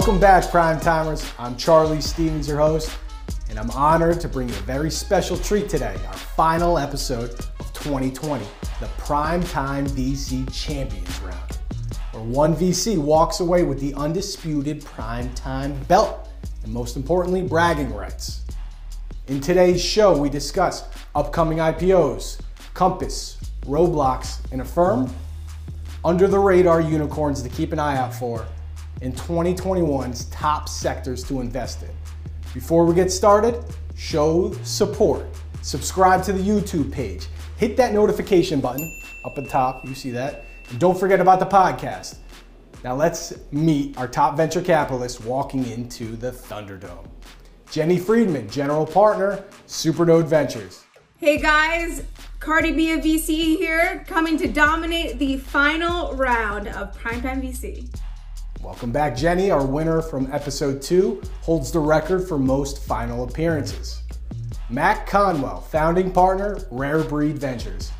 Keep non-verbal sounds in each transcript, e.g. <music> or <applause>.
Welcome back, Prime Timers. I'm Charlie Stevens, your host, and I'm honored to bring you a very special treat today, our final episode of 2020, the Prime Time VC Champions Round, where one VC walks away with the undisputed Prime Time belt, and most importantly, bragging rights. In today's show, we discuss upcoming IPOs, Compass, Roblox, and Affirm, under the radar unicorns to keep an eye out for, in 2021's top sectors to invest in. Before we get started, show support. Subscribe to the YouTube page. Hit that notification button up at the top, you see that. And don't forget about the podcast. Now let's meet our top venture capitalists walking into the Thunderdome. Jenny Friedman, General Partner, Supernode Ventures. Hey guys, Cardi B of VC here, coming to dominate the final round of Primetime VC. Welcome back, Jenny. Our winner from episode two holds the record for most final appearances. Mac Conwell, founding partner, Rare Breed Ventures.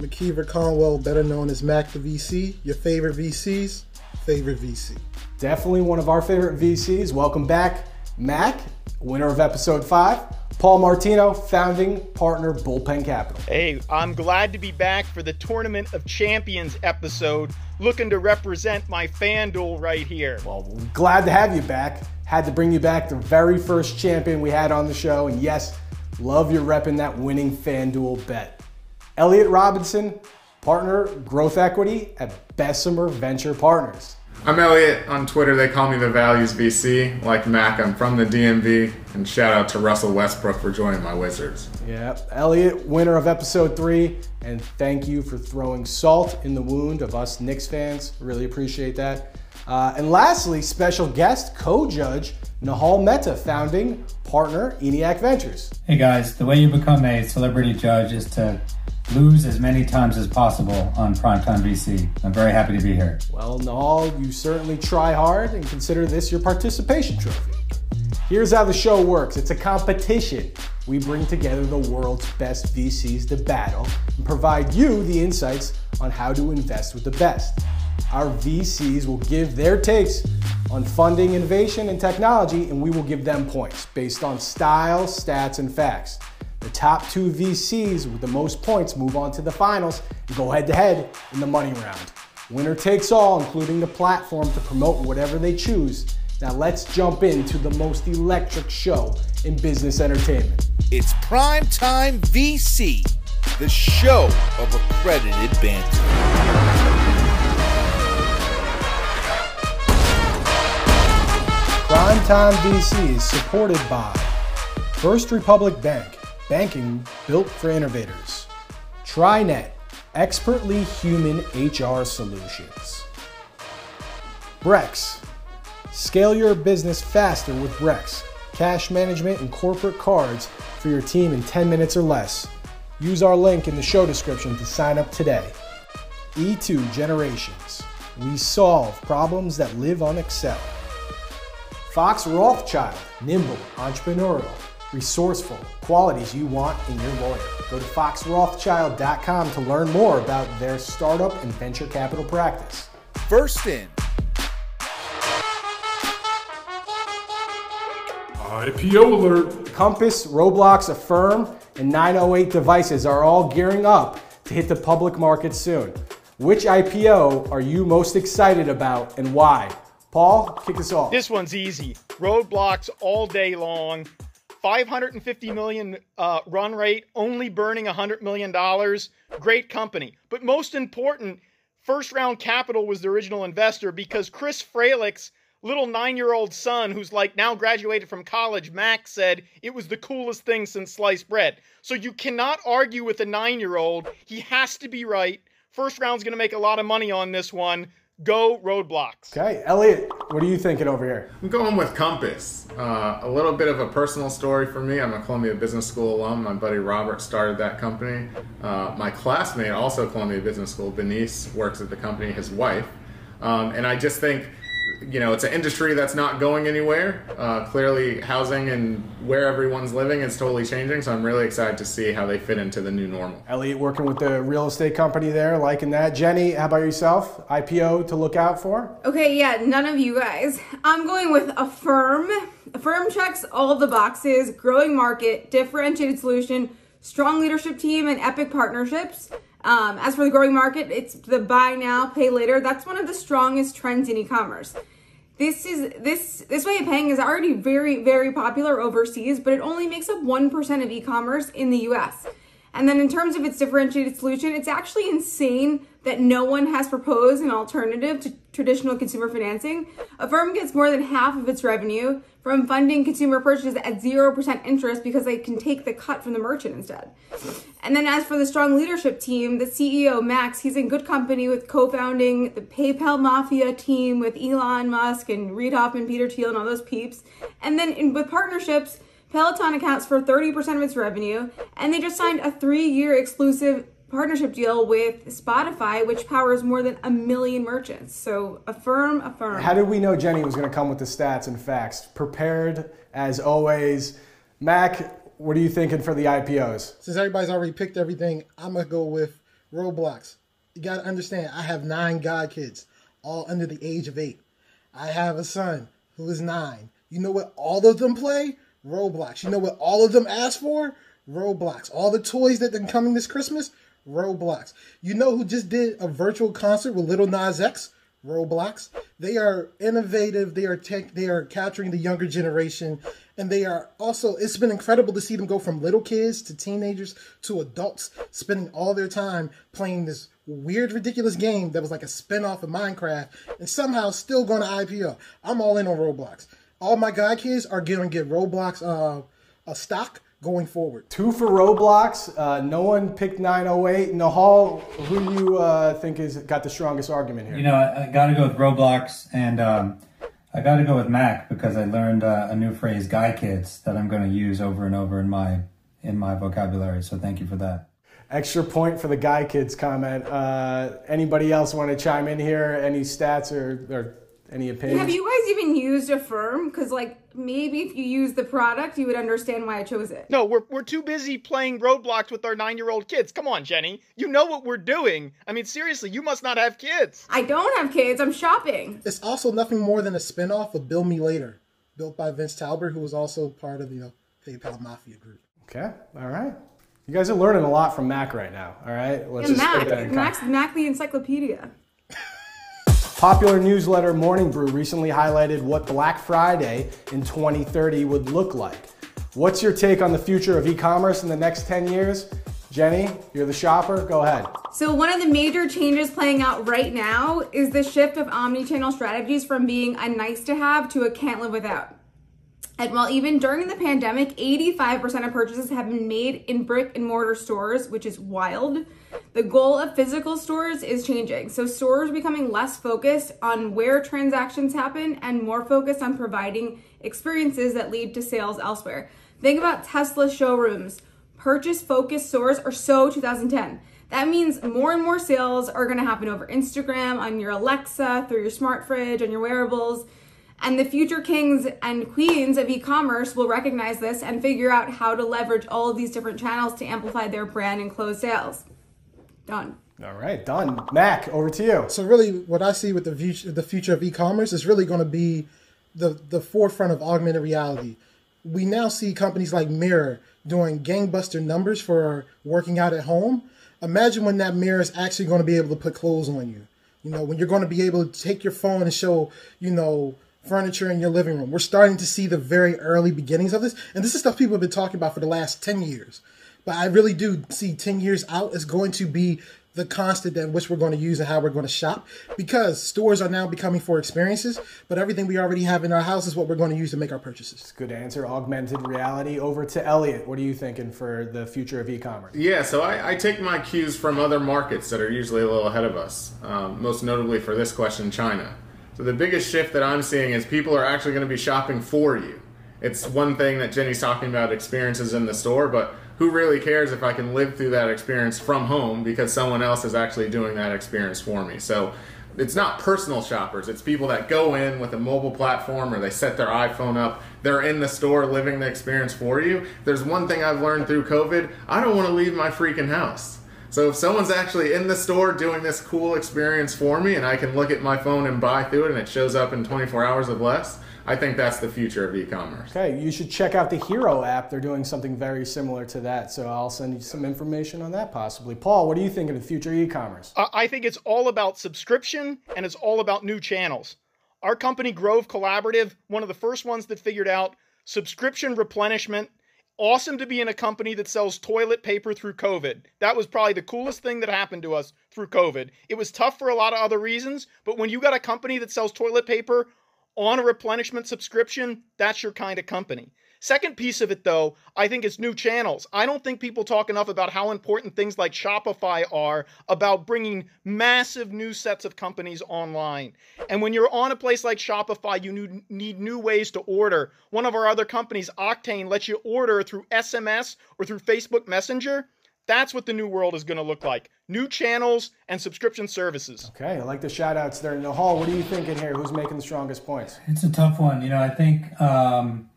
McKeever Conwell, better known as Mac the VC, your favorite VC's favorite VC. Definitely one of our favorite VCs. Welcome back, Mac, winner of episode five. Paul Martino, founding partner, Bullpen Capital. Hey, I'm glad to be back for the Tournament of Champions episode, looking to represent my FanDuel right here. Well, glad to have you back. Had to bring you back the very first champion we had on the show, and yes, love your repping that winning FanDuel bet. Elliot Robinson, partner, growth equity at Bessemer Venture Partners. I'm Elliot. On Twitter, they call me the Values VC. Like Mac, I'm from the DMV. And shout out to Russell Westbrook for joining my Wizards. Yeah, Elliot, winner of episode three. And thank you for throwing salt in the wound of us Knicks fans. Really appreciate that. Uh, and lastly, special guest, co judge Nahal Mehta, founding partner, ENIAC Ventures. Hey guys, the way you become a celebrity judge is to lose as many times as possible on Primetime VC. I'm very happy to be here. Well, Nahal, you certainly try hard and consider this your participation trophy. Here's how the show works it's a competition. We bring together the world's best VCs to battle and provide you the insights on how to invest with the best. Our VCs will give their takes on funding, innovation, and technology, and we will give them points based on style, stats, and facts. The top two VCs with the most points move on to the finals and go head to head in the money round. Winner takes all, including the platform to promote whatever they choose. Now let's jump into the most electric show in business entertainment. It's Primetime VC, the show of accredited banter. Primetime VC is supported by First Republic Bank, banking built for innovators. TriNet, expertly human HR solutions. Brex, scale your business faster with Brex. Cash management and corporate cards for your team in 10 minutes or less. Use our link in the show description to sign up today. E2 Generations, we solve problems that live on Excel. Fox Rothschild, nimble, entrepreneurial, resourceful, qualities you want in your lawyer. Go to foxrothschild.com to learn more about their startup and venture capital practice. First in, IPO alert. Compass, Roblox, Affirm, and 908 devices are all gearing up to hit the public market soon. Which IPO are you most excited about and why? Paul, kick us off. This one's easy. Roblox all day long. 550 million uh, run rate, only burning 100 million dollars. Great company, but most important, first round capital was the original investor because Chris Fralic's little nine-year-old son, who's like now graduated from college, Max said it was the coolest thing since sliced bread. So you cannot argue with a nine-year-old. He has to be right. First round's going to make a lot of money on this one. Go Roblox. Okay, Elliot, what are you thinking over here? I'm going with Compass. Uh, a little bit of a personal story for me. I'm a Columbia Business School alum. My buddy Robert started that company. Uh, my classmate, also Columbia Business School, Benice, works at the company, his wife. Um, and I just think you know, it's an industry that's not going anywhere. Uh, clearly, housing and where everyone's living is totally changing. So I'm really excited to see how they fit into the new normal. Elliot working with the real estate company there, liking that. Jenny, how about yourself? IPO to look out for? Okay, yeah, none of you guys. I'm going with Affirm. firm checks all of the boxes growing market, differentiated solution, strong leadership team, and epic partnerships. Um, as for the growing market, it's the buy now, pay later. That's one of the strongest trends in e-commerce. This is this this way of paying is already very very popular overseas, but it only makes up one percent of e-commerce in the U.S. And then in terms of its differentiated solution, it's actually insane that no one has proposed an alternative to traditional consumer financing. Affirm gets more than half of its revenue from funding consumer purchases at 0% interest because they can take the cut from the merchant instead. And then as for the strong leadership team, the CEO, Max, he's in good company with co-founding the PayPal Mafia team with Elon Musk and Reid Hoffman, Peter Thiel, and all those peeps. And then in, with partnerships, Peloton accounts for 30% of its revenue, and they just signed a three-year exclusive partnership deal with Spotify, which powers more than a million merchants. So affirm, affirm. How did we know Jenny was going to come with the stats and facts? Prepared as always. Mac, what are you thinking for the IPOs? Since everybody's already picked everything, I'm gonna go with Roblox. You gotta understand, I have nine god kids, all under the age of eight. I have a son who is nine. You know what all of them play? Roblox. You know what all of them ask for? Roblox. All the toys that are coming this Christmas? Roblox. You know who just did a virtual concert with Lil Nas X? Roblox. They are innovative. They are tech. They are capturing the younger generation, and they are also. It's been incredible to see them go from little kids to teenagers to adults, spending all their time playing this weird, ridiculous game that was like a spin-off of Minecraft, and somehow still going to IPO. I'm all in on Roblox. All my guy kids are going to get Roblox uh, a stock going forward. Two for Roblox. Uh, no one picked 908. Nahal, who do you uh, think has got the strongest argument here? You know, I, I got to go with Roblox, and um, I got to go with Mac because I learned uh, a new phrase, "guy kids," that I'm going to use over and over in my in my vocabulary. So thank you for that. Extra point for the guy kids comment. Uh, anybody else want to chime in here? Any stats or, or any opinions? Have you guys even used Affirm? Because like maybe if you use the product, you would understand why I chose it. No, we're, we're too busy playing Roblox with our nine year old kids. Come on, Jenny. You know what we're doing. I mean, seriously, you must not have kids. I don't have kids. I'm shopping. It's also nothing more than a spin-off of Bill Me Later, built by Vince Talbert, who was also part of the you know, PayPal Mafia group. Okay, all right. You guys are learning a lot from Mac right now. All right, let's And just put Mac, that in Mac's, context. Mac the encyclopedia. Popular newsletter Morning Brew recently highlighted what Black Friday in 2030 would look like. What's your take on the future of e-commerce in the next 10 years? Jenny, you're the shopper. Go ahead. So one of the major changes playing out right now is the shift of omni-channel strategies from being a nice to have to a can't live without. And while even during the pandemic, 85% of purchases have been made in brick and mortar stores, which is wild. The goal of physical stores is changing. So stores are becoming less focused on where transactions happen and more focused on providing experiences that lead to sales elsewhere. Think about Tesla showrooms. Purchase focused stores are so 2010. That means more and more sales are going to happen over Instagram, on your Alexa, through your smart fridge, on your wearables. And the future kings and queens of e commerce will recognize this and figure out how to leverage all of these different channels to amplify their brand and close sales. Done. All right, done. Mac, over to you. So really, what I see with the future, the future of e-commerce is really going to be the the forefront of augmented reality. We now see companies like Mirror doing gangbuster numbers for working out at home. Imagine when that mirror is actually going to be able to put clothes on you. You know, when you're going to be able to take your phone and show, you know, furniture in your living room. We're starting to see the very early beginnings of this, and this is stuff people have been talking about for the last ten years. But I really do see 10 years out is going to be the constant in which we're going to use and how we're going to shop because stores are now becoming for experiences, but everything we already have in our house is what we're going to use to make our purchases. Good answer. Augmented reality. Over to Elliot. What are you thinking for the future of e-commerce? Yeah, so I, I take my cues from other markets that are usually a little ahead of us, um, most notably for this question, China. So the biggest shift that I'm seeing is people are actually going to be shopping for you. It's one thing that Jenny's talking about experiences in the store, but who really cares if I can live through that experience from home because someone else is actually doing that experience for me? So it's not personal shoppers. It's people that go in with a mobile platform or they set their iPhone up. They're in the store living the experience for you. There's one thing I've learned through COVID I don't want to leave my freaking house. So if someone's actually in the store doing this cool experience for me and I can look at my phone and buy through it and it shows up in 24 hours or less, I think that's the future of e-commerce. Okay, you should check out the Hero app. They're doing something very similar to that. So I'll send you some information on that possibly. Paul, what do you think of the future e-commerce? I think it's all about subscription and it's all about new channels. Our company, Grove Collaborative, one of the first ones that figured out subscription replenishment. Awesome to be in a company that sells toilet paper through COVID. That was probably the coolest thing that happened to us through COVID. It was tough for a lot of other reasons, but when you got a company that sells toilet paper on a replenishment subscription, that's your kind of company. Second piece of it, though, I think is new channels. I don't think people talk enough about how important things like Shopify are about bringing massive new sets of companies online. And when you're on a place like Shopify, you need new ways to order. One of our other companies, Octane, lets you order through SMS or through Facebook Messenger. That's what the new world is going to look like. New channels and subscription services. Okay, I like the shout outs there. Nahal, what are you thinking here? Who's making the strongest points? It's a tough one. You know, I think um,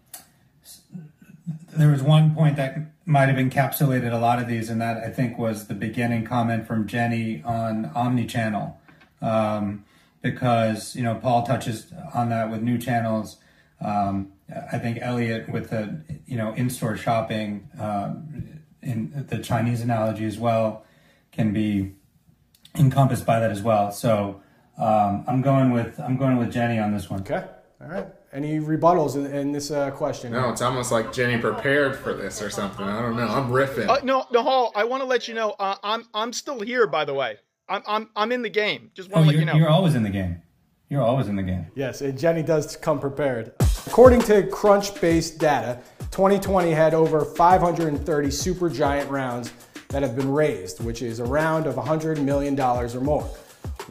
there was one point that might have encapsulated a lot of these, and that I think was the beginning comment from Jenny on omni-channel. Um, because, you know, Paul touches on that with new channels. Um, I think Elliot with the, you know, in-store shopping, um, in the Chinese analogy as well can be encompassed by that as well. So um, I'm going with I'm going with Jenny on this one. Okay. All right. Any rebuttals in, in this uh, question? No, it's almost like Jenny prepared for this or something. I don't know. I'm riffing. Uh, no, no, Hall. I want to let you know. Uh, I'm I'm still here. By the way, I'm I'm I'm in the game. Just want to oh, let you know. You're always in the game. You're always in the game. Yes, and Jenny does come prepared. According to Crunchbase data, 2020 had over 530 super giant rounds that have been raised, which is a round of $100 million or more.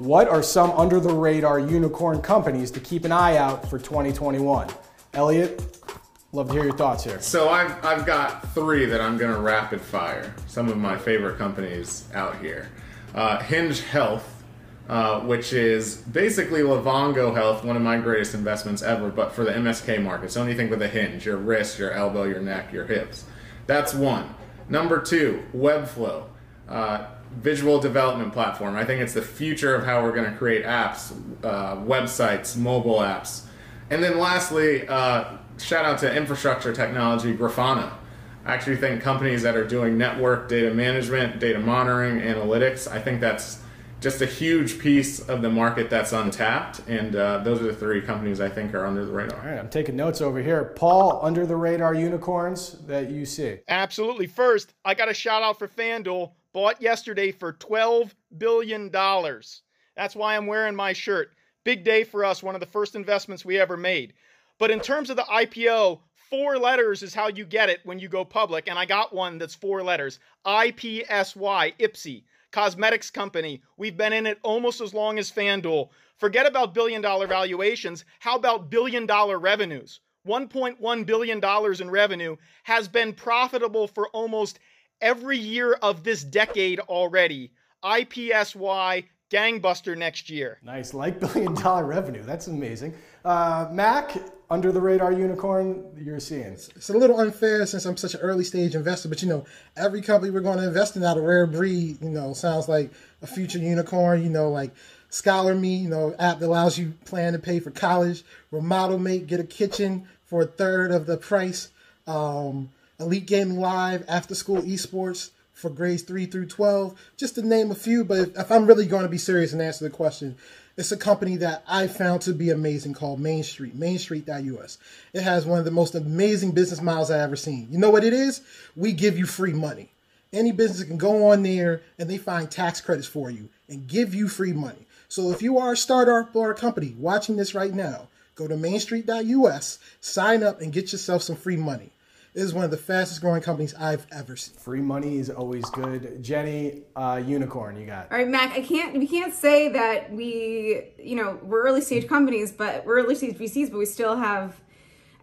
What are some under the radar unicorn companies to keep an eye out for 2021? Elliot, love to hear your thoughts here. So I've, I've got three that I'm going to rapid fire. Some of my favorite companies out here. Uh, Hinge Health, uh, which is basically Livongo Health, one of my greatest investments ever, but for the MSK market. So anything with a hinge, your wrist, your elbow, your neck, your hips. That's one. Number two, Webflow, uh, visual development platform. I think it's the future of how we're going to create apps, uh, websites, mobile apps. And then lastly, uh, shout out to infrastructure technology, Grafana. I actually think companies that are doing network data management, data monitoring, analytics, I think that's just a huge piece of the market that's untapped. And uh, those are the three companies I think are under the radar. All right, I'm taking notes over here. Paul, under the radar unicorns that you see? Absolutely. First, I got a shout out for FanDuel, bought yesterday for $12 billion. That's why I'm wearing my shirt. Big day for us, one of the first investments we ever made. But in terms of the IPO, four letters is how you get it when you go public. And I got one that's four letters IPSY, IPSY cosmetics company. We've been in it almost as long as FanDuel. Forget about billion dollar valuations. How about billion dollar revenues? $1.1 billion in revenue has been profitable for almost every year of this decade already. IPSY gangbuster next year. Nice, like billion dollar revenue. That's amazing. Uh, Mac, under the radar unicorn you're seeing? It's a little unfair since I'm such an early stage investor, but you know, every company we're going to invest in out of rare breed, you know, sounds like a future unicorn, you know, like Scholar Me, you know, app that allows you plan to pay for college, Remodel Mate, get a kitchen for a third of the price, um, Elite Gaming Live, after school esports for grades 3 through 12, just to name a few, but if, if I'm really going to be serious and answer the question, it's a company that I found to be amazing called Main Street, mainstreet.us. It has one of the most amazing business models I've ever seen. You know what it is? We give you free money. Any business can go on there and they find tax credits for you and give you free money. So if you are a startup or a company watching this right now, go to mainstreet.us, sign up, and get yourself some free money. It is one of the fastest growing companies I've ever seen. Free money is always good. Jenny, uh, unicorn, you got. All right, Mac. I can't. We can't say that we, you know, we're early stage companies, but we're early stage VCs, but we still have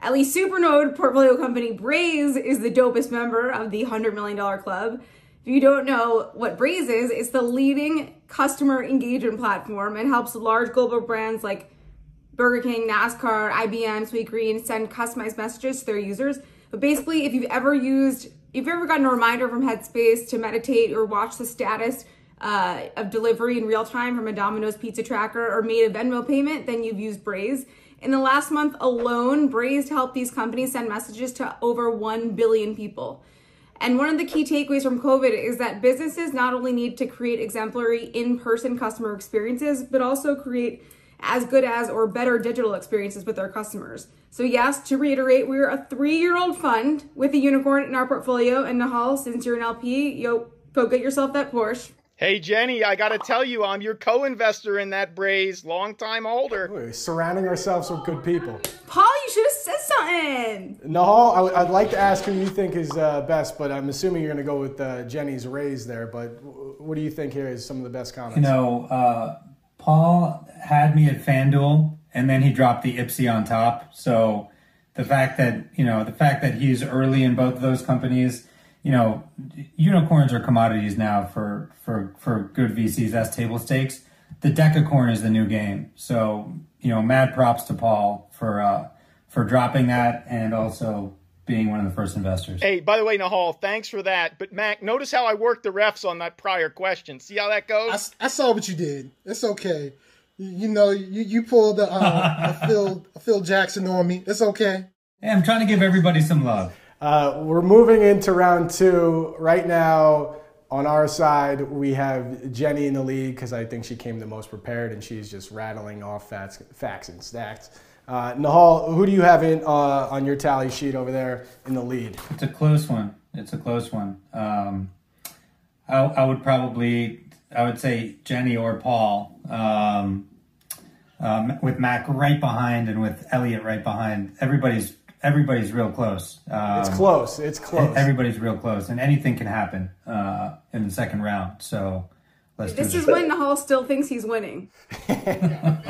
at least Supernode portfolio company Braze is the dopest member of the hundred million dollar club. If you don't know what Braze is, it's the leading customer engagement platform and helps large global brands like Burger King, NASCAR, IBM, Sweetgreen send customized messages to their users. But basically, if you've ever used, if you've ever gotten a reminder from Headspace to meditate or watch the status uh, of delivery in real time from a Domino's pizza tracker or made a Venmo payment, then you've used Braze. In the last month alone, Braze helped these companies send messages to over 1 billion people. And one of the key takeaways from COVID is that businesses not only need to create exemplary in person customer experiences, but also create as good as or better digital experiences with their customers. So, yes, to reiterate, we're a three year old fund with a unicorn in our portfolio. And Nahal, since you're an LP, yo, go get yourself that Porsche. Hey, Jenny, I got to tell you, I'm your co investor in that Braze, long-time holder. We're surrounding ourselves with good people. Paul, you should have said something. Nahal, I w- I'd like to ask who you think is uh, best, but I'm assuming you're going to go with uh, Jenny's raise there. But w- what do you think here is some of the best comments? You know, uh, Paul had me at FanDuel, and then he dropped the Ipsy on top. So the fact that you know the fact that he's early in both of those companies, you know, unicorns are commodities now for for for good VCs. That's table stakes. The decacorn is the new game. So you know, mad props to Paul for uh, for dropping that and also being one of the first investors. Hey, by the way, Nahal, thanks for that. But Mac, notice how I worked the refs on that prior question. See how that goes? I saw what you did. It's okay. You, you know, you, you pulled a, uh, <laughs> a Phil a Phil Jackson on me. It's okay. Hey, I'm trying to give everybody some love. Uh, we're moving into round two. Right now, on our side, we have Jenny in the lead because I think she came the most prepared and she's just rattling off facts, facts and stats. Uh, Nahal, who do you have in, uh, on your tally sheet over there in the lead? It's a close one. It's a close one. Um, I, I would probably, I would say Jenny or Paul, um, um, with Mac right behind and with Elliot right behind. Everybody's everybody's real close. Um, It's close. It's close. Everybody's real close, and anything can happen uh, in the second round. So This is this. when hall still thinks he's winning. <laughs>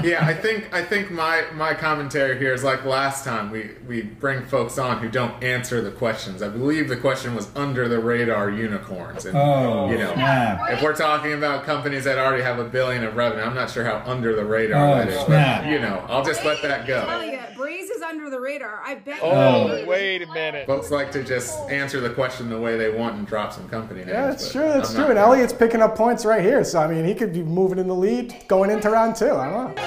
Yeah, I think I think my my commentary here is like last time we we bring folks on who don't answer the questions. I believe the question was under the radar unicorns, and Oh, you know, snap. if we're talking about companies that already have a billion of revenue, I'm not sure how under the radar Oh, that is. snap. But, you know, I'll just let that go. Elliot, Braze is under the radar. I bet. Oh, oh, wait a minute. Folks like to just answer the question the way they want and drop some company names. Yeah, that's true. That's I'm true. And Elliot's picking up points right here. So, I mean, he could be moving in the lead going into round two. I don't know.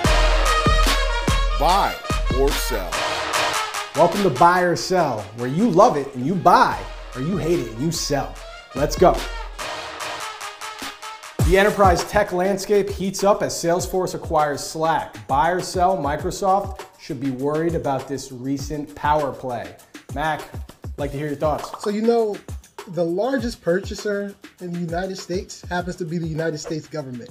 Buy or sell. Welcome to Buy or Sell, where you love it and you buy, or you hate it and you sell. Let's go. The enterprise tech landscape heats up as Salesforce acquires Slack. Buy or sell, Microsoft should be worried about this recent power play. Mac, like to hear your thoughts. So you know, the largest purchaser in the United States happens to be the United States government.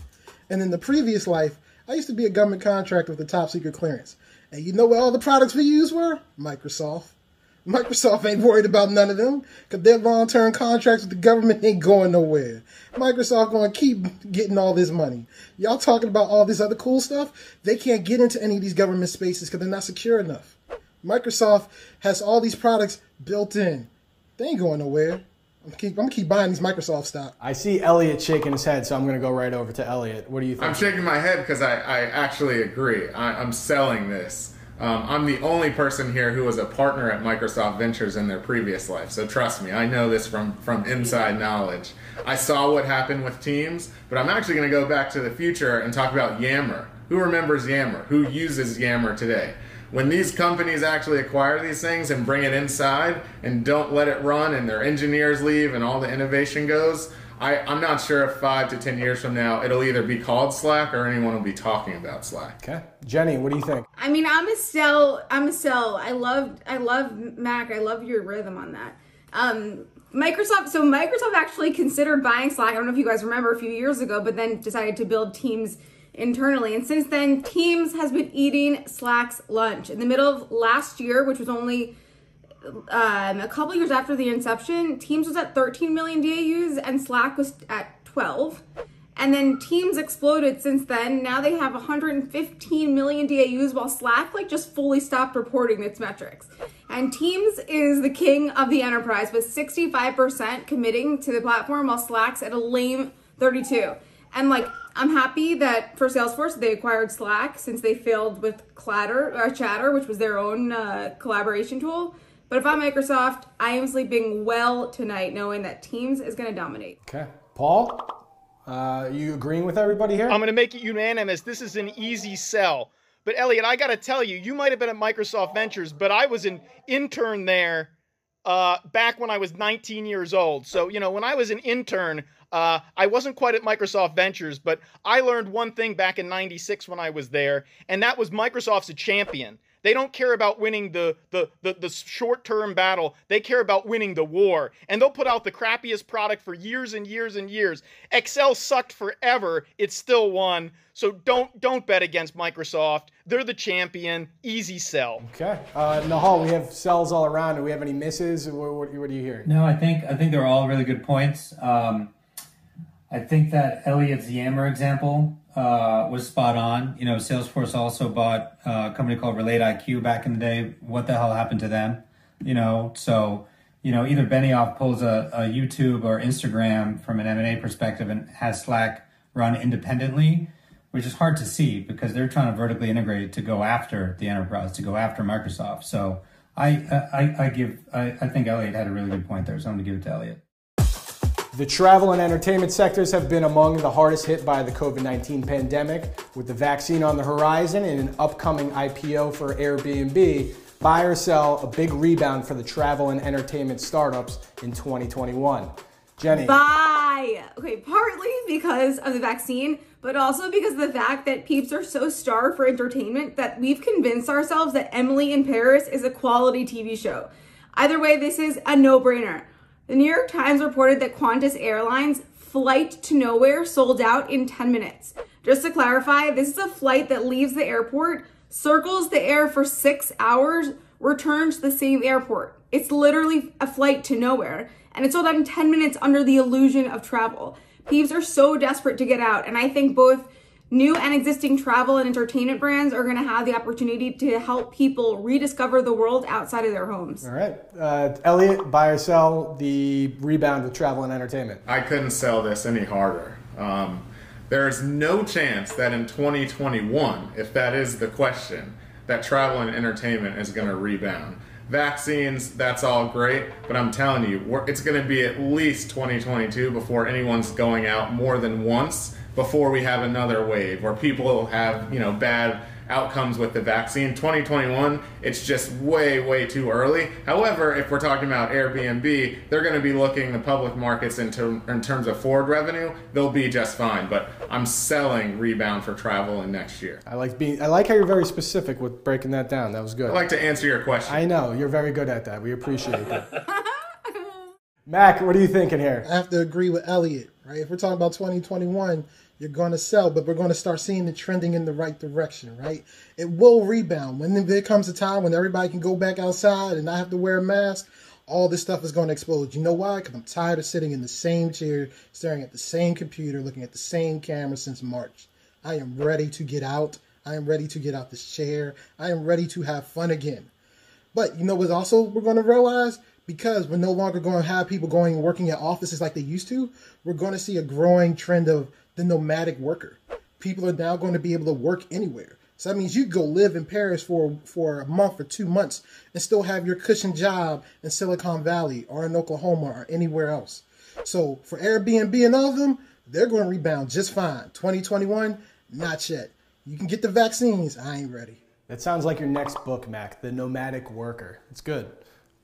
And in the previous life, I used to be a government contractor with a top secret clearance. And you know what all the products we use were? Microsoft. Microsoft ain't worried about none of them because their long-term contracts with the government ain't going nowhere. Microsoft going to keep getting all this money. Y'all talking about all this other cool stuff? They can't get into any of these government spaces because they're not secure enough. Microsoft has all these products built in. They ain't going nowhere. I'm keep, I'm gonna keep buying these Microsoft stock. I see Elliot shaking his head, so I'm going to go right over to Elliot. What do you think? I'm shaking my head because I, I actually agree. I, I'm selling this. Um, I'm the only person here who was a partner at Microsoft Ventures in their previous life, so trust me, I know this from from inside knowledge. I saw what happened with Teams, but I'm actually going to go back to the future and talk about Yammer. Who remembers Yammer? Who uses Yammer today? When these companies actually acquire these things and bring it inside and don't let it run, and their engineers leave and all the innovation goes, I, I'm not sure if five to ten years from now it'll either be called Slack or anyone will be talking about Slack. Okay. Jenny, what do you think? I mean, I'm a sell. I'm a sell. I love. I love Mac. I love your rhythm on that. Um, Microsoft. So Microsoft actually considered buying Slack. I don't know if you guys remember a few years ago, but then decided to build Teams internally. And since then, Teams has been eating Slack's lunch. In the middle of last year, which was only um, a couple years after the inception, Teams was at 13 million DAUs and Slack was at 12. And then Teams exploded since then. Now they have 115 million DAUs while Slack like just fully stopped reporting its metrics. And Teams is the king of the enterprise with 65% committing to the platform while Slack's at a lame 32. And like I'm happy that for Salesforce they acquired Slack since they failed with Clatter or Chatter, which was their own uh, collaboration tool. But if I'm Microsoft, I am sleeping well tonight, knowing that Teams is going to dominate. Okay, Paul, uh, you agreeing with everybody here? I'm going to make it unanimous. This is an easy sell. But Elliot, I got to tell you, you might have been at Microsoft Ventures, but I was an intern there uh, back when I was 19 years old. So, you know, when I was an intern, uh, I wasn't quite at Microsoft Ventures, but I learned one thing back in 96 when I was there, and that was Microsoft's a champion. They don't care about winning the the the, the short term battle. They care about winning the war. And they'll put out the crappiest product for years and years and years. Excel sucked forever. It still won. So don't don't bet against Microsoft. They're the champion. Easy sell. Okay. Uh, Nahal, we have sells all around. Do we have any misses? What, what, what do you hear? No, I think I think they're all really good points. Um, I think that Elliot's Yammer example uh, was spot on. You know, Salesforce also bought uh, a company called Relate IQ back in the day. What the hell happened to them? You know, so you know either Benioff pulls a, a YouTube or Instagram from an M and A perspective and has Slack run independently, which is hard to see because they're trying to vertically integrate to go after the enterprise, to go after Microsoft. So I I, I give I, I think Elliot had a really good point there, so I'm gonna give it to Elliot. The travel and entertainment sectors have been among the hardest hit by the COVID 19 pandemic. With the vaccine on the horizon and an upcoming IPO for Airbnb, buy or sell a big rebound for the travel and entertainment startups in 2021. Jenny. Buy! Okay, partly because of the vaccine, but also because of the fact that peeps are so starved for entertainment that we've convinced ourselves that Emily in Paris is a quality TV show. Either way, this is a no brainer. The New York Times reported that Qantas Airlines flight to nowhere sold out in 10 minutes. Just to clarify, this is a flight that leaves the airport, circles the air for six hours, returns to the same airport. It's literally a flight to nowhere, and it sold out in 10 minutes under the illusion of travel. Peeps are so desperate to get out, and I think both New and existing travel and entertainment brands are going to have the opportunity to help people rediscover the world outside of their homes. All right. Uh, Elliot, buy or sell the rebound with travel and entertainment? I couldn't sell this any harder. Um, there is no chance that in 2021, if that is the question, that travel and entertainment is going to rebound. Vaccines, that's all great, but I'm telling you, it's going to be at least 2022 before anyone's going out more than once before we have another wave where people have, you know, bad outcomes with the vaccine. 2021, it's just way, way too early. However, if we're talking about Airbnb, they're going to be looking the public markets into in terms of forward revenue. They'll be just fine. But I'm selling rebound for travel in next year. I like being. I like how you're very specific with breaking that down. That was good. I'd like to answer your question. I know you're very good at that. We appreciate that. <laughs> Mac, what are you thinking here? I have to agree with Elliot, right? If we're talking about 2021, you're going to sell, but we're going to start seeing it trending in the right direction, right? It will rebound. When there comes a time when everybody can go back outside and not have to wear a mask, all this stuff is going to explode. You know why? Because I'm tired of sitting in the same chair, staring at the same computer, looking at the same camera since March. I am ready to get out. I am ready to get out this chair. I am ready to have fun again. But you know what also we're going to realize? Because we're no longer going to have people going and working at offices like they used to, we're going to see a growing trend of the nomadic worker. People are now going to be able to work anywhere. So that means you go live in Paris for for a month or two months and still have your cushion job in Silicon Valley or in Oklahoma or anywhere else. So for Airbnb and all of them, they're going to rebound just fine. 2021, not yet. You can get the vaccines. I ain't ready. That sounds like your next book, Mac, The Nomadic Worker. It's good.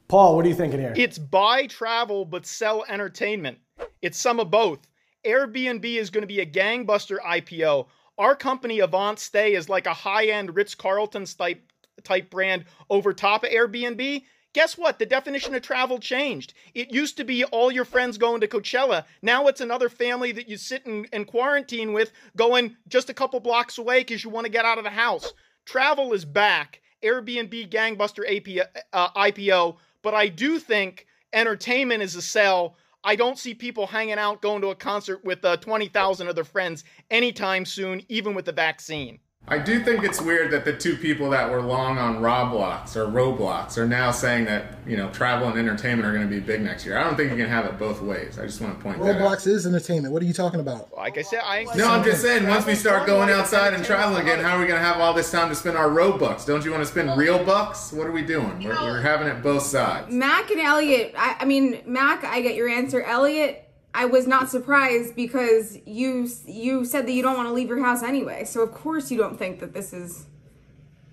Paul, what are you thinking here? It's buy travel but sell entertainment. It's some of both. Airbnb is going to be a gangbuster IPO. Our company Avant Stay is like a high-end Ritz-Carlton type type brand over top of Airbnb. Guess what? The definition of travel changed. It used to be all your friends going to Coachella. Now it's another family that you sit in, in quarantine with going just a couple blocks away because you want to get out of the house. Travel is back. Airbnb gangbuster AP, uh, IPO but I do think entertainment is a sell. I don't see people hanging out going to a concert with uh, 20,000 of their friends anytime soon, even with the vaccine. I do think it's weird that the two people that were long on Roblox or Roblox are now saying that you know travel and entertainment are going to be big next year. I don't think you can have it both ways. I just want to point that out. Roblox is entertainment. What are you talking about? Like I said, I No, I'm just saying. Once we start going outside and traveling again, how are we going to have all this time to spend our Robux? Don't you want to spend real bucks? What are we doing? We're, we're having it both sides. Mac and Elliot, I, I mean, Mac, I get your answer. Elliot, I was not surprised because you you said that you don't want to leave your house anyway. So of course you don't think that this is.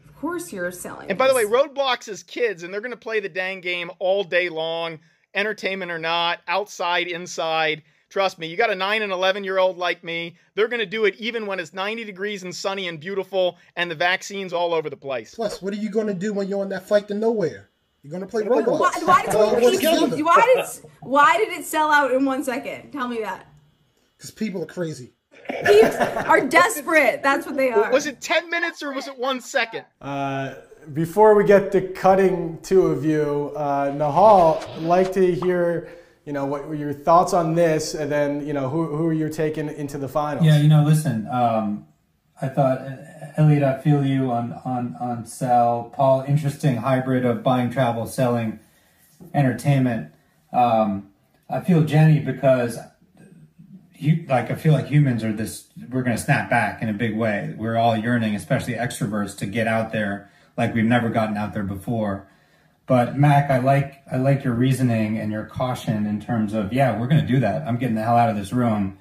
Of course you're selling. And by the way. Roblox is kids, and they're going to play the dang game all day long, entertainment or not, outside, inside. Trust me, you got a 9 and 11 year old like me. They're going to do it even when it's 90 degrees and sunny and beautiful, and the vaccine's all over the place. Plus, what are you going to do when you're on that flight to nowhere? You're going to play Roblox. why, why, did works it, why did why did it sell out in one second? Tell me that. Because people are crazy. Peeps are desperate. That's what they are. Was it 10 minutes or was it one second? Uh, before we get to cutting two of you, uh, Nahal, I'd like to hear, you know, what were your thoughts on this, and then, you know, who who are you taking into the finals? Yeah, you know, listen, um, I thought, uh, Elliot, I feel you on, on, on sell. Paul, interesting hybrid of buying travel, selling entertainment. Um, I feel Jenny because, you, like, I feel like humans are this, we're going to snap back in a big way. We're all yearning, especially extroverts, to get out there like we've never gotten out there before. But Mac, I like I like your reasoning and your caution in terms of yeah, we're going to do that. I'm getting the hell out of this room,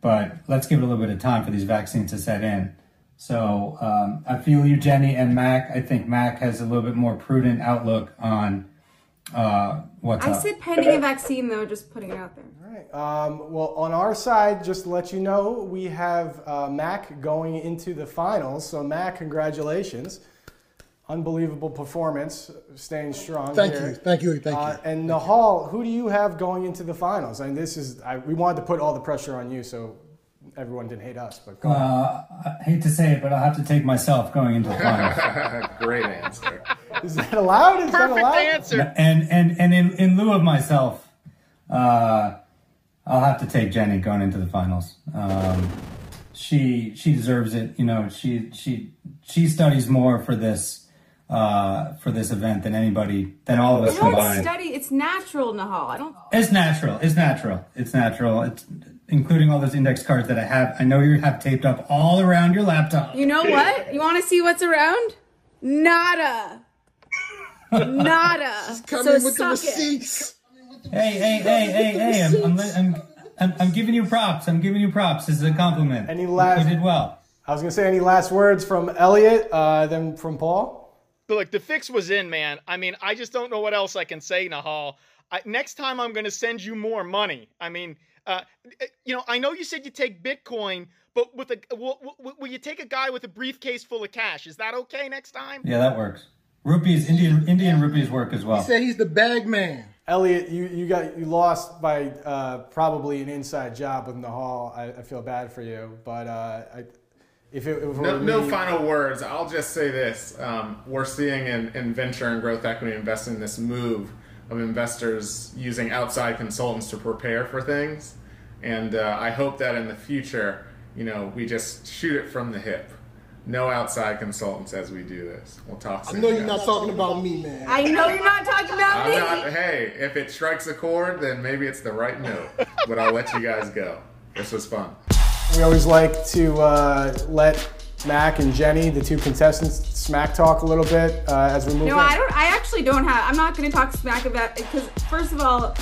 but let's give it a little bit of time for these vaccines to set in. So um, I feel you, Jenny and Mac. I think Mac has a little bit more prudent outlook on uh, what's I up. said pending a vaccine though, just putting it out there. All right. Um, well, on our side, just to let you know, we have uh, Mac going into the finals. So, Mac, congratulations. Unbelievable performance, staying strong. Thank here. you. Thank you. Thank Uh, you. and Nahal, who do you have going into the finals? I mean, this is I, we wanted to put all the pressure on you, so everyone didn't hate us. But go uh, I hate to say it, but I'll have to take myself going into the finals. <laughs> Great answer. Is that allowed? Is that Perfect allowed? answer. and and and in, in lieu of myself, uh, I'll have to take Jenny going into the finals. Um, she she deserves it. You know, she she she studies more for this uh, for this event than anybody than all of us You don't combined. study. It's natural, Nahal. I don't. It's natural. It's natural. It's natural. It's including all those index cards that I have. I know you have taped up all around your laptop. You know what? You want to see what's around? Nada. Nada. <laughs> Come so in with the suck it. receipts. Hey, hey, hey, hey, hey! I'm, I'm, I'm, I'm, I'm giving you props. I'm giving you props. This is a compliment. Any last- You did well. I was gonna say any last words from Elliot, uh, then from Paul. But look, the fix was in, man. I mean, I just don't know what else I can say, Nahal. I, next time I'm going to send you more money. I mean, uh, you know, I know you said you take Bitcoin, but with a will, will, will you take a guy with a briefcase full of cash? Is that okay next time? Yeah, that works. Rupees, Indian Indian rupees work as well. He said he's the bag man. Elliot, you, you got you lost by uh, probably an inside job with Nahal. I, I feel bad for you, but uh, I, if it, if it No, were no final words. I'll just say this: um, we're seeing in, in venture and growth equity investing this move of investors using outside consultants to prepare for things, and uh, I hope that in the future, you know, we just shoot it from the hip. No outside consultants as we do this. We'll talk I soon. know you're guys. not talking about me, man. I know you're not talking about I'm me. not, hey, if it strikes a chord, then maybe it's the right note. but I'll let you guys go. This was fun. We always like to uh, let Mac and Jenny, the two contestants, smack talk a little bit uh, as we move. No, in. I don't. I actually don't have. I'm not going to talk smack about because first of all,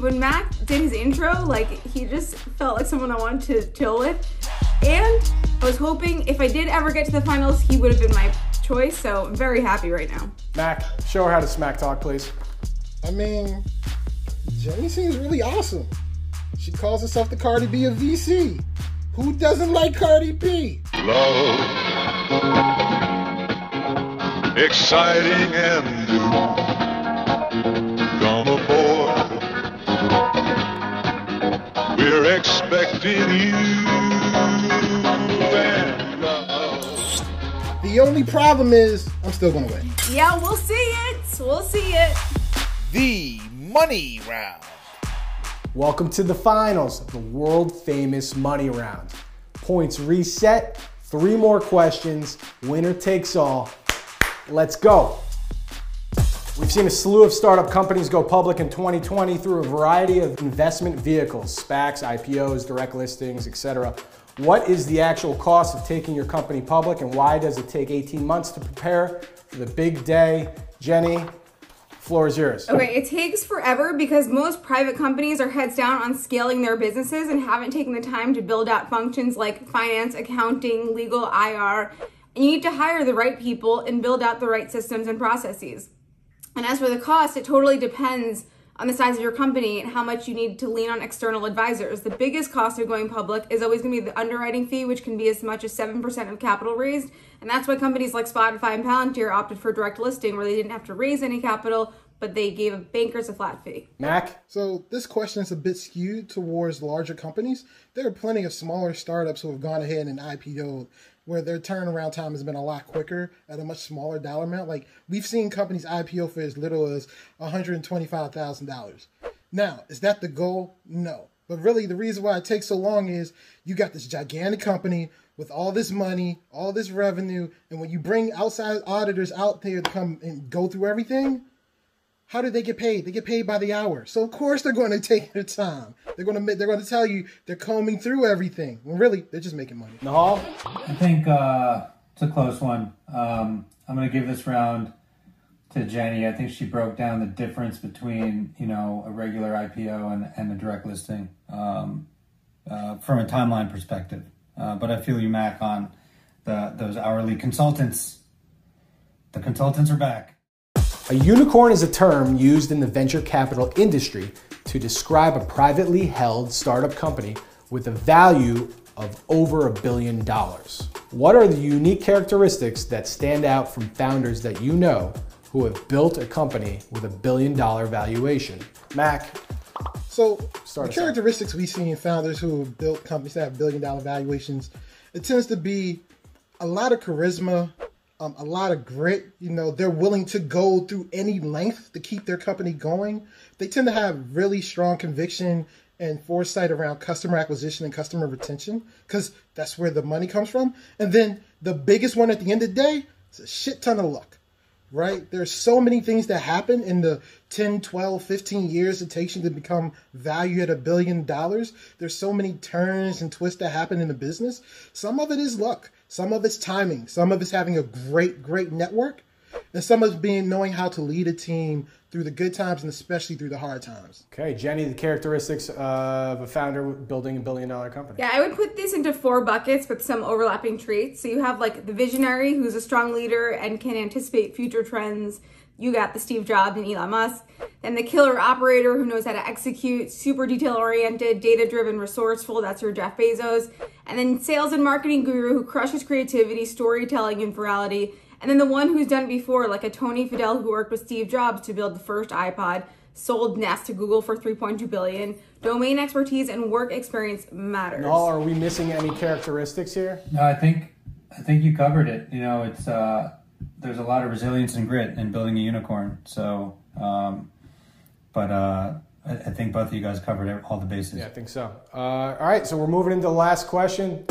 when Mac did his intro, like he just felt like someone I wanted to chill with, and I was hoping if I did ever get to the finals, he would have been my choice. So I'm very happy right now. Mac, show her how to smack talk, please. I mean, Jenny seems really awesome. She calls herself the Cardi B of VC. Who doesn't like Cardi B? love. Exciting and new. Come aboard. We're expecting you. The only problem is, I'm still gonna win. Yeah, we'll see it. We'll see it. The money round. Welcome to the finals of the world famous money round. Points reset, Three more questions. Winner takes all. Let's go. We've seen a slew of startup companies go public in 2020 through a variety of investment vehicles, SPACs, IPOs, direct listings, etc. What is the actual cost of taking your company public and why does it take 18 months to prepare for the big day? Jenny, floor is yours. Okay, it takes forever because most private companies are heads down on scaling their businesses and haven't taken the time to build out functions like finance, accounting, legal, IR. And you need to hire the right people and build out the right systems and processes. And as for the cost, it totally depends on the size of your company and how much you need to lean on external advisors. The biggest cost of going public is always going to be the underwriting fee, which can be as much as 7% of capital raised. And that's why companies like Spotify and Palantir opted for direct listing, where they didn't have to raise any capital, but they gave bankers a flat fee. Mac? So this question is a bit skewed towards larger companies. There are plenty of smaller startups who have gone ahead and IPO'd where their turnaround time has been a lot quicker at a much smaller dollar amount. Like we've seen companies IPO for as little as $125,000. Now, is that the goal? No. But really, the reason why it takes so long is you got this gigantic company with all this money, all this revenue, and when you bring outside auditors out there to come and go through everything, how do they get paid? They get paid by the hour. So of course they're going to take their time. They're going to they're going to tell you they're combing through everything. When really they're just making money. Nahal? I think uh, it's a close one. Um, I'm going to give this round to Jenny. I think she broke down the difference between you know a regular IPO and, and a direct listing um, uh, from a timeline perspective. Uh, but I feel you, Mac, on the those hourly consultants. The consultants are back. A unicorn is a term used in the venture capital industry to describe a privately held startup company with a value of over a billion dollars. What are the unique characteristics that stand out from founders that you know who have built a company with a billion dollar valuation? Mac, So the characteristics we see in founders who have built companies that have billion dollar valuations, it tends to be a lot of charisma, um, a lot of grit. You know, they're willing to go through any length to keep their company going. They tend to have really strong conviction and foresight around customer acquisition and customer retention because that's where the money comes from. And then the biggest one at the end of the day is a shit ton of luck right? There's so many things that happen in the 10, 12, 15 years it takes you to become valued at a billion dollars. There's so many turns and twists that happen in the business. Some of it is luck. Some of it's timing. Some of it's having a great, great network. And some of it's being knowing how to lead a team through the good times and especially through the hard times. okay, Jenny, the characteristics of a founder building a billion dollar company. Yeah, I would put this into four buckets with some overlapping traits. So you have like the visionary who's a strong leader and can anticipate future trends. You got the Steve Jobs and Elon Musk. Then the killer operator who knows how to execute, super detail oriented, data driven, resourceful. That's your Jeff Bezos. And then sales and marketing guru who crushes creativity, storytelling, and virality. And then the one who's done it before, like a Tony Fadell who worked with Steve Jobs to build the first iPod, sold Nest to Google for 3.2 billion. Domain expertise and work experience matters. Nahal, are we missing any characteristics here? No, I think I think you covered it. You know, it's uh, there's a lot of resilience and grit in building a unicorn. So, um, but uh, I, I think both of you guys covered all the bases. Yeah, I think so. Uh, all right, so we're moving into the last question.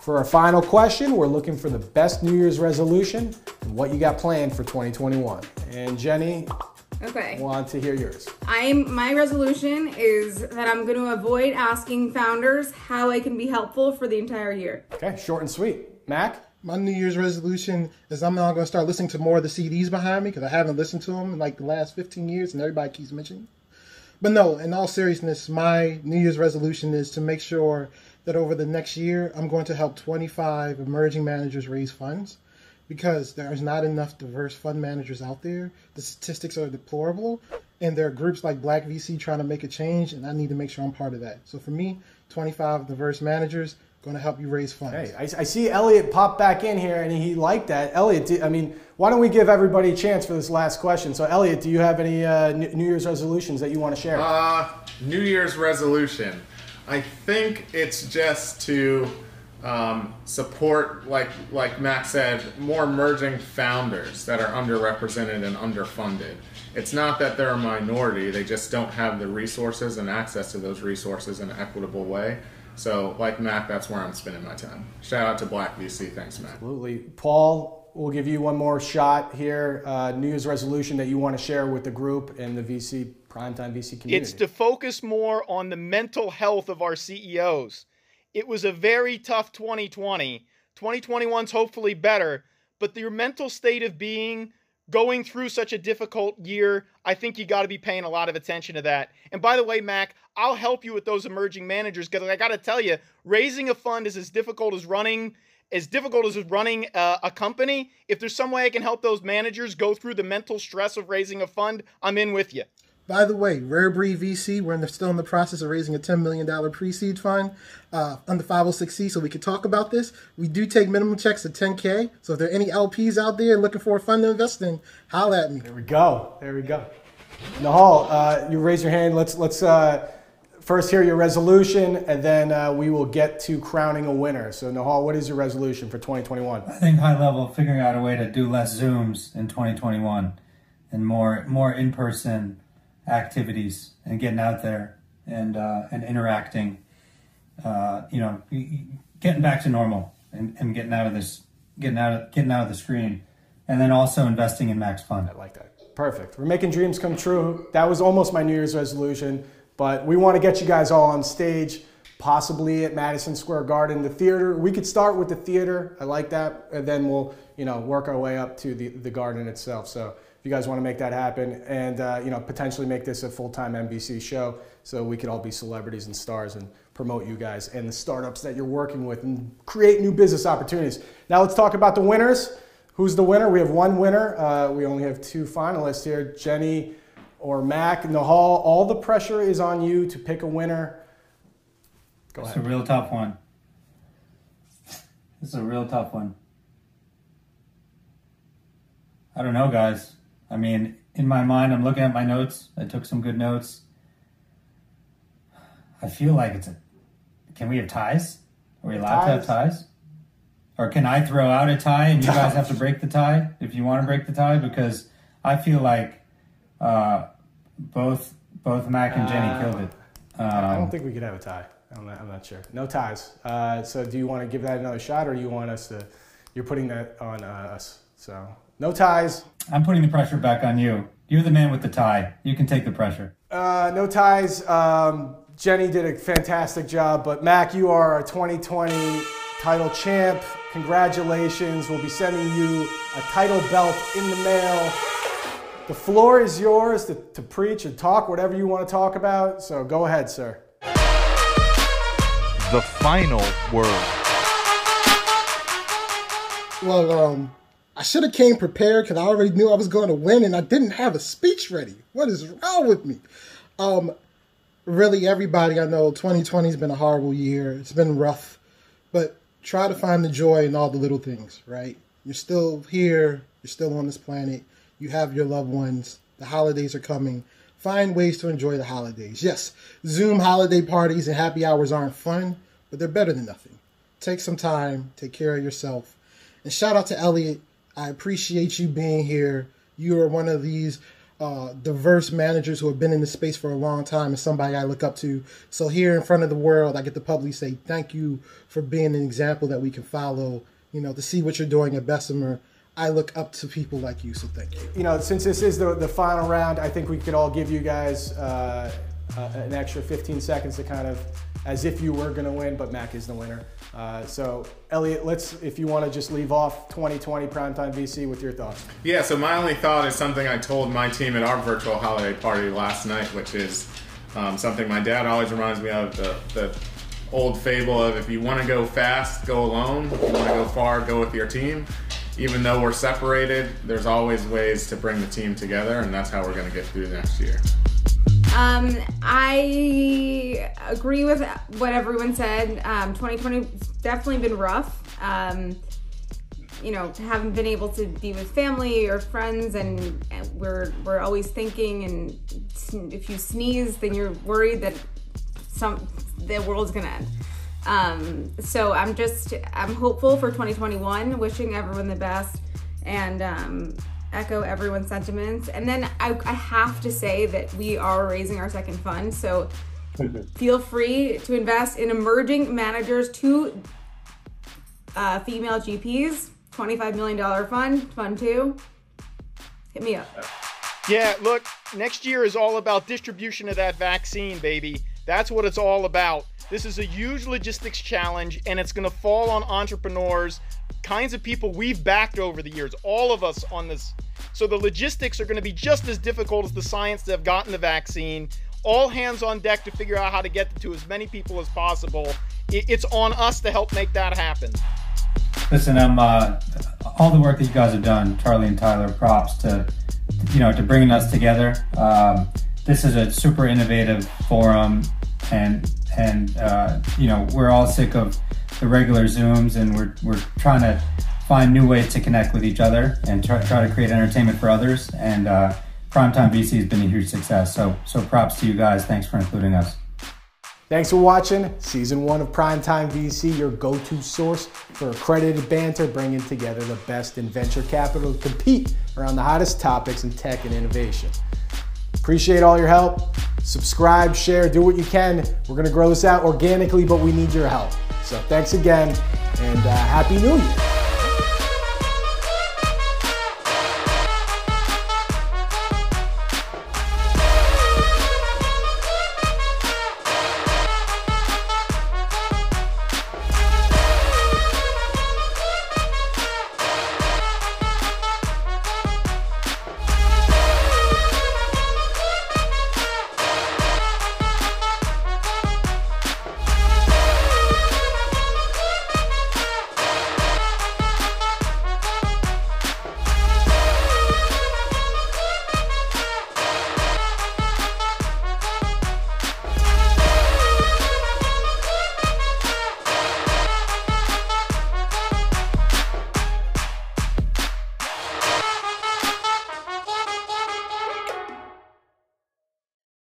For our final question, we're looking for the best New Year's resolution and what you got planned for 2021. And Jenny, Okay. want to hear yours. I'm my resolution is that I'm going to avoid asking founders how I can be helpful for the entire year. Okay, short and sweet. Mac? My New Year's resolution is I'm now going to start listening to more of the CDs behind me because I haven't listened to them in like the last 15 years and everybody keeps mentioning. But no, in all seriousness, my New Year's resolution is to make sure that over the next year, I'm going to help 25 emerging managers raise funds because there's not enough diverse fund managers out there. The statistics are deplorable, and there are groups like Black VC trying to make a change, and I need to make sure I'm part of that. So for me, 25 diverse managers going to help you raise funds. Hey, I, I see Elliot pop back in here and he liked that. Elliot, do, I mean, why don't we give everybody a chance for this last question? So, Elliot, do you have any uh, New New Year's resolutions that you want to share? Uh, New Year's resolution. I think it's just to um, support, like like Max said, more emerging founders that are underrepresented and underfunded. It's not that they're a minority; they just don't have the resources and access to those resources in an equitable way. So, like Mac, that's where I'm spending my time. Shout out to Black VC. Thanks, Mac. Absolutely. Paul, we'll give you one more shot here. Uh, New Year's resolution that you want to share with the group and the VC primetime VC community. It's to focus more on the mental health of our CEOs. It was a very tough 2020. 2021's hopefully better, but your mental state of being going through such a difficult year, I think you got to be paying a lot of attention to that. And by the way, Mac, I'll help you with those emerging managers because I got to tell you, raising a fund is as difficult as running as difficult as running uh, a company. If there's some way I can help those managers go through the mental stress of raising a fund, I'm in with you. By the way, Rare Breed VC, we're in the, still in the process of raising a $10 million pre-seed fund uh, under 506C, so we can talk about this. We do take minimum checks of 10K, so if there are any LPs out there looking for a fund to invest in, holla at me. There we go. There we go. Nahal, uh, you raise your hand. Let's let's uh, first hear your resolution, and then uh, we will get to crowning a winner. So, Nahal, what is your resolution for 2021? I think high level, figuring out a way to do less Zooms in 2021 and more more in person activities and getting out there and uh, and interacting. Uh, you know, getting back to normal and, and getting out of this, getting out of getting out of the screen, and then also investing in Max Fund. I like that. Perfect. We're making dreams come true. That was almost my New Year's resolution, but we want to get you guys all on stage, possibly at Madison Square Garden, the theater. We could start with the theater. I like that, and then we'll you know work our way up to the the garden itself. So if you guys want to make that happen and uh, you know potentially make this a full-time NBC show so we could all be celebrities and stars and promote you guys and the startups that you're working with and create new business opportunities. Now let's talk about the winners. Who's the winner? We have one winner. Uh, we only have two finalists here, Jenny or Mac. Nahal, all the pressure is on you to pick a winner. Go ahead. It's a real tough one. It's a real tough one. I don't know, guys. I mean, in my mind, I'm looking at my notes. I took some good notes. I feel like it's a. Can we have ties? Are we allowed ties. to have ties? Or can I throw out a tie and you guys <laughs> have to break the tie if you want to break the tie? Because I feel like uh, both both Mac and Jenny uh, killed it. Um, I don't think we could have a tie. I'm not, I'm not sure. No ties. Uh, so do you want to give that another shot, or you want us to? You're putting that on uh, us. So no ties. I'm putting the pressure back on you. You're the man with the tie. You can take the pressure. Uh, no ties. Um, Jenny did a fantastic job, but Mac, you are our 2020 title champ. Congratulations. We'll be sending you a title belt in the mail. The floor is yours to, to preach and talk whatever you want to talk about. So go ahead, sir. The final word. Well, um, I should have came prepared because I already knew I was going to win and I didn't have a speech ready. What is wrong with me? Um, really, everybody I know, 2020 has been a horrible year. It's been rough, but try to find the joy in all the little things, right? You're still here. You're still on this planet. You have your loved ones. The holidays are coming. Find ways to enjoy the holidays. Yes, Zoom holiday parties and happy hours aren't fun, but they're better than nothing. Take some time, take care of yourself. And shout out to Elliot I appreciate you being here. You are one of these uh, diverse managers who have been in the space for a long time and somebody I look up to. So here in front of the world, I get to publicly say thank you for being an example that we can follow. You know, to see what you're doing at Bessemer. I look up to people like you, so thank you. You know, since this is the, the final round, I think we could all give you guys uh, uh, an extra 15 seconds to kind of, as if you were going to win, but Mac is the winner. Uh, so, Elliot, let's, if you want to just leave off 2020 Primetime VC with your thoughts. Yeah, so my only thought is something I told my team at our virtual holiday party last night, which is um, something my dad always reminds me of the, the old fable of if you want to go fast, go alone. If you want to go far, go with your team. Even though we're separated, there's always ways to bring the team together, and that's how we're going to get through next year. Um, I agree with what everyone said. Um, 2020 definitely been rough. Um, you know, haven't been able to be with family or friends, and, and we're we're always thinking. And if you sneeze, then you're worried that some the world's gonna end. Um, so I'm just I'm hopeful for 2021. Wishing everyone the best, and um, echo everyone's sentiments. And then I, I have to say that we are raising our second fund. So <laughs> Feel free to invest in emerging managers, two uh, female GPs, $25 million fund, fund two. Hit me up. Yeah, look, next year is all about distribution of that vaccine, baby. That's what it's all about. This is a huge logistics challenge, and it's going to fall on entrepreneurs, kinds of people we've backed over the years, all of us on this. So the logistics are going to be just as difficult as the science that have gotten the vaccine. All hands on deck to figure out how to get to as many people as possible. It's on us to help make that happen. Listen, I'm uh, all the work that you guys have done, Charlie and Tyler. Props to you know to bringing us together. Um, this is a super innovative forum, and and uh, you know we're all sick of the regular Zooms, and we're we're trying to find new ways to connect with each other and try, try to create entertainment for others. And uh, Primetime VC has been a huge success. So so props to you guys. Thanks for including us. Thanks for watching season one of Primetime VC, your go to source for accredited banter, bringing together the best in venture capital to compete around the hottest topics in tech and innovation. Appreciate all your help. Subscribe, share, do what you can. We're going to grow this out organically, but we need your help. So thanks again, and uh, Happy New Year.